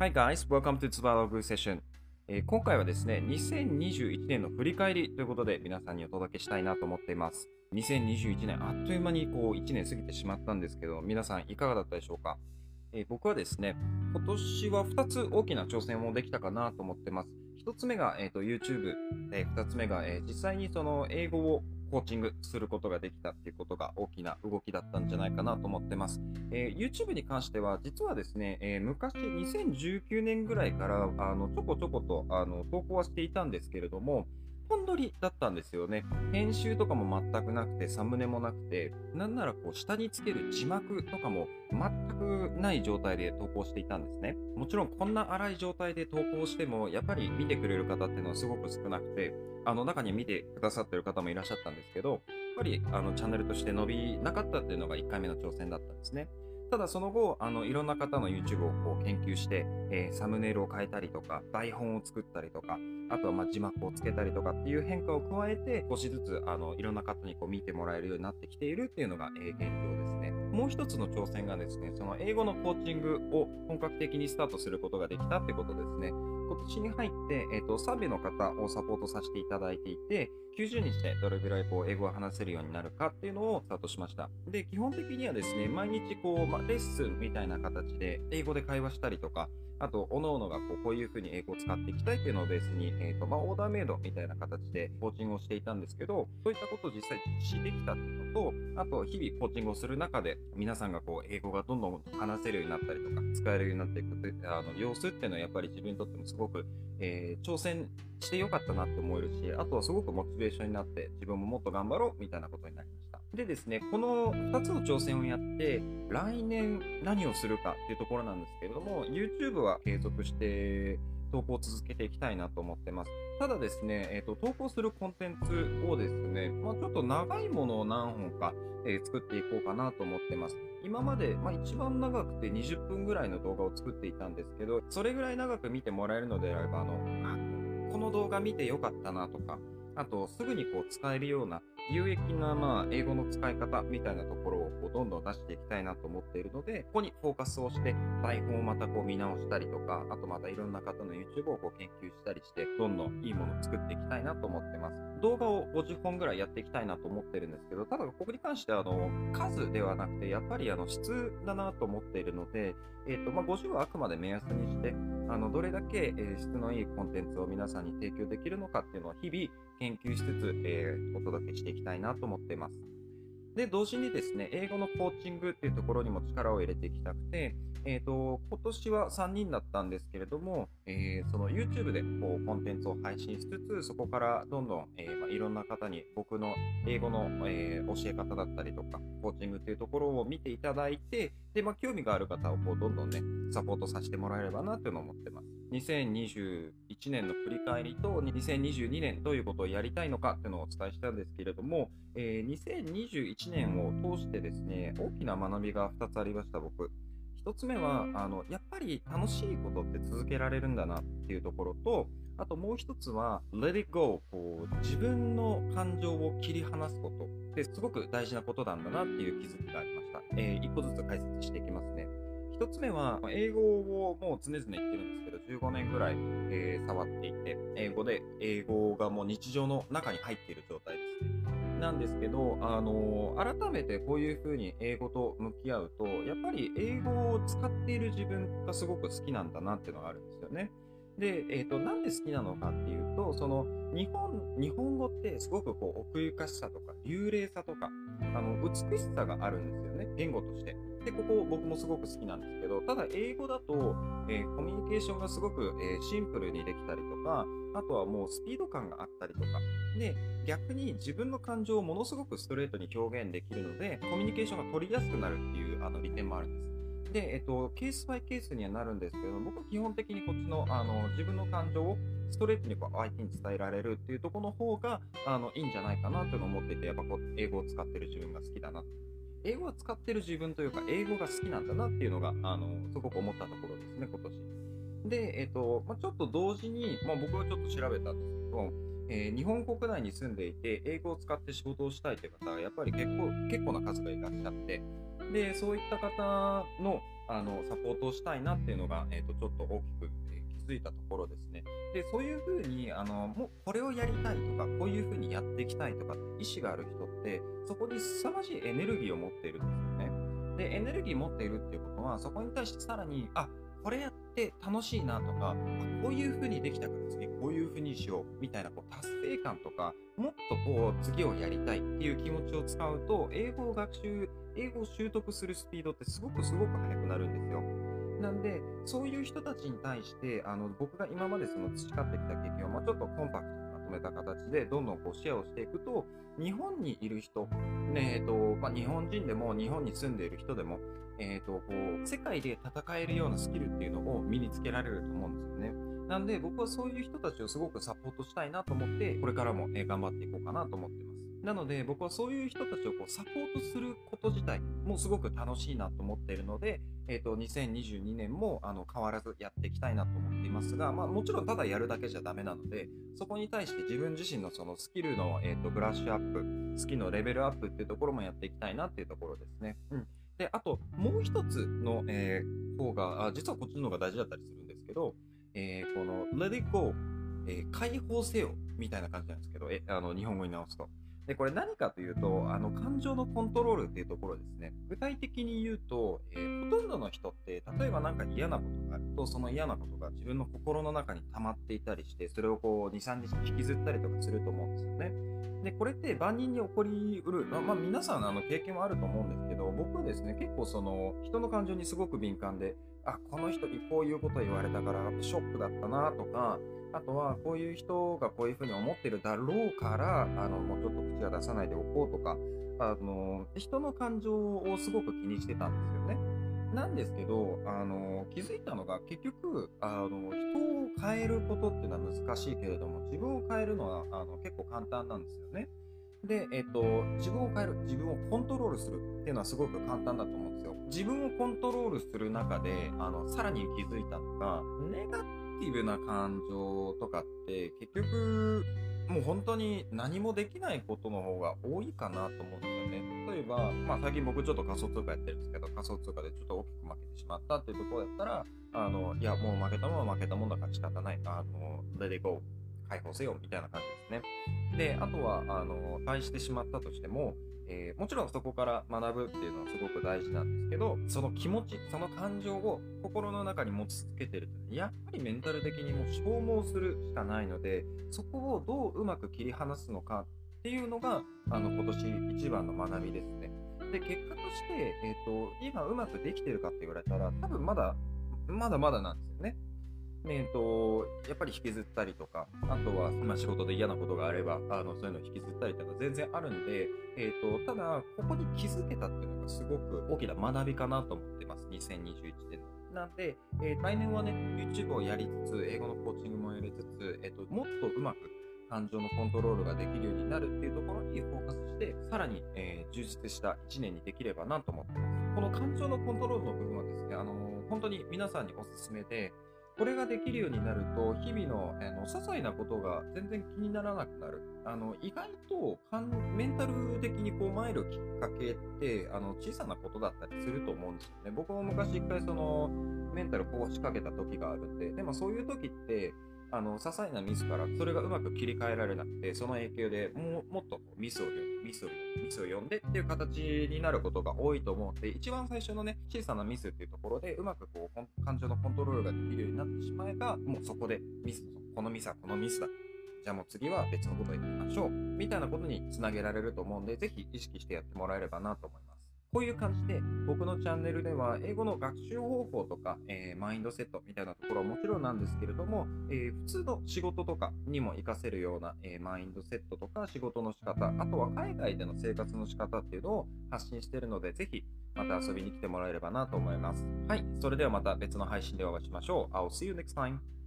Hi guys, welcome to Tsubalog Session、え今回はですね、2021年の振り返りということで皆さんにお届けしたいなと思っています。2021年、あっという間にこう1年過ぎてしまったんですけど、皆さんいかがだったでしょうか、えー僕はですね、今年は2つ大きな挑戦もできたかなと思ってます。1つ目が、えー、と YouTube、え2つ目が、え実際にその英語をコーチングすることができたっていうことが大きな動きだったんじゃないかなと思ってます。えー YouTube に関しては、実はですね、えー昔、2019年ぐらいからあのちょこちょことあの投稿はしていたんですけれども、本撮りだったんですよね。編集とかも全くなくて、サムネもなくて、なんならこう下につける字幕とかも全くない状態で投稿していたんですね。もちろんこんな荒い状態で投稿しても、やっぱり見てくれる方っていうのはすごく少なくて、あの中に見てくださってる方もいらっしゃったんですけど、やっぱりあのチャンネルとして伸びなかったっていうのが1回目の挑戦だったんですね。ただその後、あのいろんな方の YouTube をこう研究して、えーサムネイルを変えたりとか、台本を作ったりとか、あとはまあ字幕をつけたりとかっていう変化を加えて、少しずつあのいろんな方にこう見てもらえるようになってきているっていうのが、えー現状ですね。もう一つの挑戦がですね、その英語のコーチングを本格的にスタートすることができたってことですね。今年に入って、えっと3名の方をサポートさせていただいていて、90日でどれぐらいこう英語を話せるようになるかっていうのをスタートしました。で、基本的にはですね、毎日こう、まあ、レッスンみたいな形で英語で会話したりとか、あと、各々がこうこういうふうに英語を使っていきたいっていうのをベースに、えーとまあ、オーダーメイドみたいな形でコーチングをしていたんですけど、そういったことを実際実施できたっていうのと、あと、日々コーチングをする中で、皆さんがこう英語がどんどん話せるようになったりとか、使えるようになっていくあの様子っていうのはやっぱり自分にとってもすごく、えー挑戦してよかったなって思えるし、あとはすごくモチベーションになって、自分ももっと頑張ろうみたいなことになりました。でですね、この2つの挑戦をやって、来年何をするかっていうところなんですけれども、YouTube は継続して投稿を続けていきたいなと思ってます。ただですね、えーと投稿するコンテンツをですね、まあ、ちょっと長いものを何本か、えー作っていこうかなと思ってます。今まで、まあ、一番長くて20分ぐらいの動画を作っていたんですけど、それぐらい長く見てもらえるのであれば、あの、この動画見てよかったなとか、あと、すぐにこう使えるような有益な、まあ、英語の使い方みたいなところをこうどんどん出していきたいなと思っているので、ここにフォーカスをして、台本をまたこう見直したりとか、あとまたいろんな方の YouTube をこう研究したりして、どんどんいいものを作っていきたいなと思ってます。動画を50本ぐらいやっていきたいなと思ってるんですけど、ただここに関してはあの数ではなくて、やっぱりあの質だなと思っているので、えっ、と、まあ、50はあくまで目安にして、あの、どれだけ、質のいいコンテンツを皆さんに提供できるのかっていうのを日々研究しつつ、えーお届けしていきたいなと思っています。で、同時にですね、英語のコーチングっていうところにも力を入れていきたくて、えっ、と、今年は3人だったんですけれども、えーその YouTube でこうコンテンツを配信しつつ、そこからどんどん、えーまあ、いろんな方に僕の英語の、え教え方だったりとか、コーチングっていうところを見ていただいて、で、まあ、興味がある方をこうどんどんね、サポートさせてもらえればなっていうのを思ってます。2021年の振り返りと、2022年どういうことをやりたいのかっていうのをお伝えしたんですけれども、え2021年を通してですね、大きな学びが2つありました、僕。一つ目はあのやっぱり楽しいことって続けられるんだなっていうところとあともう一つは Let it go こう自分の感情を切り離すことってすごく大事なことなんだなっていう気づきがありました、えー一個ずつ解説していきますね一つ目は英語をもう常々言ってるんですけど15年ぐらい、えー触っていて英語で英語がもう日常の中に入っている状態ですねなんですけど、あの改めてこういうふうに英語と向き合うと、やっぱり英語を使っている自分がすごく好きなんだなっていうのがあるんですよね。で、えー、となんで好きなのかっていうと、その日本日本語ってすごくこう奥ゆかしさとか、流麗さとか、あの美しさがあるんですよね、言語として。で、ここ僕もすごく好きなんですけど、ただ英語だと、えーコミュニケーションがすごく、えーシンプルにできたりとか、あとはもうスピード感があったりとか、で、逆に自分の感情をものすごくストレートに表現できるので、コミュニケーションが取りやすくなるっていうあの利点もあるんです。で、えっと、ケースバイケースにはなるんですけど、僕は基本的にこっちのあの自分の感情をストレートにこう相手に伝えられるっていうところの方があのいいんじゃないかなというのを思っていて、やっぱこう英語を使ってる自分が好きだな。英語を使ってる自分というか、英語が好きなんだなっていうのが、あのすごく思ったところですね、今年。で、えっと、まあ、ちょっと同時に、まあ、僕はちょっと調べたんですけど、えー日本国内に住んでいて、英語を使って仕事をしたいという方が、やっぱり結構、結構な数がいらっしゃって、で、そういった方の、あのサポートをしたいなっていうのが、えーと、ちょっと大きく、づいたところですね。でそういうふうにあのもうこれをやりたいとかこういうふうにやっていきたいとかって意思がある人ってそこに凄まじいエネルギーを持っているんですよね。でエネルギー持っているっていうことはそこに対してさらにあこれやって楽しいなとか、こういう風にできたから次こういう風にしようみたいなこう達成感とか、もっとこう次をやりたいっていう気持ちを使うと、英語を学習、英語を習得するスピードってすごくすごく速くなるんですよ。なんで、そういう人たちに対して、あの僕が今までその培ってきた経験を、まあ、ちょっとコンパクトにまとめた形で、どんどんこうシェアをしていくと、日本にいる人、ねえーとまあ、日本人でも日本に住んでいる人でも、えーと、こう世界で戦えるようなスキルっていうのを身につけられると思うんですよね。なんで僕はそういう人たちをすごくサポートしたいなと思って、これからもえ頑張っていこうかなと思ってます。なので僕はそういう人たちをこうサポートすること自体もすごく楽しいなと思っているので、えーと、2022年もあの変わらずやっていきたいなと思っていますが、まあ、もちろんただやるだけじゃダメなのでそこに対して自分自身のそのスキルの、えーと、ブラッシュアップスキルのレベルアップっていうところもやっていきたいなっていうところですね。うんで、あと、もう一つの、えー、方があ、実はこっちの方が大事だったりするんですけど、えー、この Let it go、えー、解放せよみたいな感じなんですけど、えあの日本語に直すと。で、これ何かというと、あの感情のコントロールっていうところですね。具体的に言うと、えー、ほとんどの人って、例えば何か嫌なことがあると、その嫌なことが自分の心の中に溜まっていたりして、それをこう2、3日引きずったりとかすると思うんですよね。で、これって万人に起こりうる、まあ、まあ、皆さんあの経験はあると思うんですけど、僕はですね、結構その人の感情にすごく敏感で、あ、この人にこういうこと言われたからショックだったなとか、あとはこういう人がこういうふうに思ってるだろうから、あの、もうちょっとは出さないでおこうとか、あの、人の感情をすごく気にしてたんですよね。なんですけど、あの、気づいたのが結局、あの、人を変えることっていうのは難しいけれども、自分を変えるのはあの結構簡単なんですよね。で、えっと、自分を変える、自分をコントロールするっていうのはすごく簡単だと思うんですよ。自分をコントロールする中で、あの、さらに気づいたのが、ネガティブな感情とかって結局、もう本当に何もできないことの方が多いかなと思うんですよね。例えば、まあ最近僕ちょっと仮想通貨やってるんですけど、仮想通貨でちょっと大きく負けてしまったっていうところだったら、あの、いや、もう負けたものは負けたものだから仕方ない。あの、レディゴー、解放せよ、みたいな感じですね。で、あとは、あの、対してしまったとしても、えー、もちろんそこから学ぶっていうのはすごく大事なんですけど、その気持ち、その感情を心の中に持ち続けてると、やっぱりメンタル的にも消耗するしかないので、そこをどううまく切り離すのかっていうのが、あの、今年一番の学びですね。で、結果として、えっ、ー、と、今うまくできてるかって言われたら、多分まだ、まだまだなんですよね。えっ、と、やっぱり引きずったりとか、あとは、まあ、仕事で嫌なことがあれば、あの、そういうのを引きずったりとか全然あるんで、えっ、と、ただ、ここに気づけたっていうのがすごく大きな学びかなと思ってます。2021年の。なんで、えー、来年はね、YouTube をやりつつ、英語のコーチングもやりつつ、えっ、と、もっとうまく感情のコントロールができるようになるっていうところにフォーカスして、さらに、えー、充実した1年にできればなと思ってます。この感情のコントロールの部分はですね、あのー、本当に皆さんにおすすめで、これができるようになると、日々の、あの、些細なことが全然気にならなくなる。あの、意外と、メンタル的にこう、参るきっかけって、あの、小さなことだったりすると思うんですよね。僕も昔一回その、メンタルこう仕掛けた時があるんで、でもそういう時って、あの、些細なミスからそれがうまく切り替えられなくて、その影響でももっとミスを読んで、ミスを読んで、ミスを読んでっていう形になることが多いと思うので、一番最初のね、小さなミスっていうところで、うまくこう、感情のコントロールができるようになってしまえば、もうそこでミス、このミスはこのミスだ。じゃあもう次は別のことをやってみましょう。みたいなことにつなげられると思うんで、ぜひ意識してやってもらえればなと思います。こういう感じで僕のチャンネルでは英語の学習方法とか、えー、マインドセットみたいなところはもちろんなんですけれども、えー、普通の仕事とかにも活かせるような、えー、マインドセットとか仕事の仕方、あとは海外での生活の仕方っていうのを発信しているので、ぜひまた遊びに来てもらえればなと思います。はい、それではまた別の配信でお会いしましょう。I'll see you next time.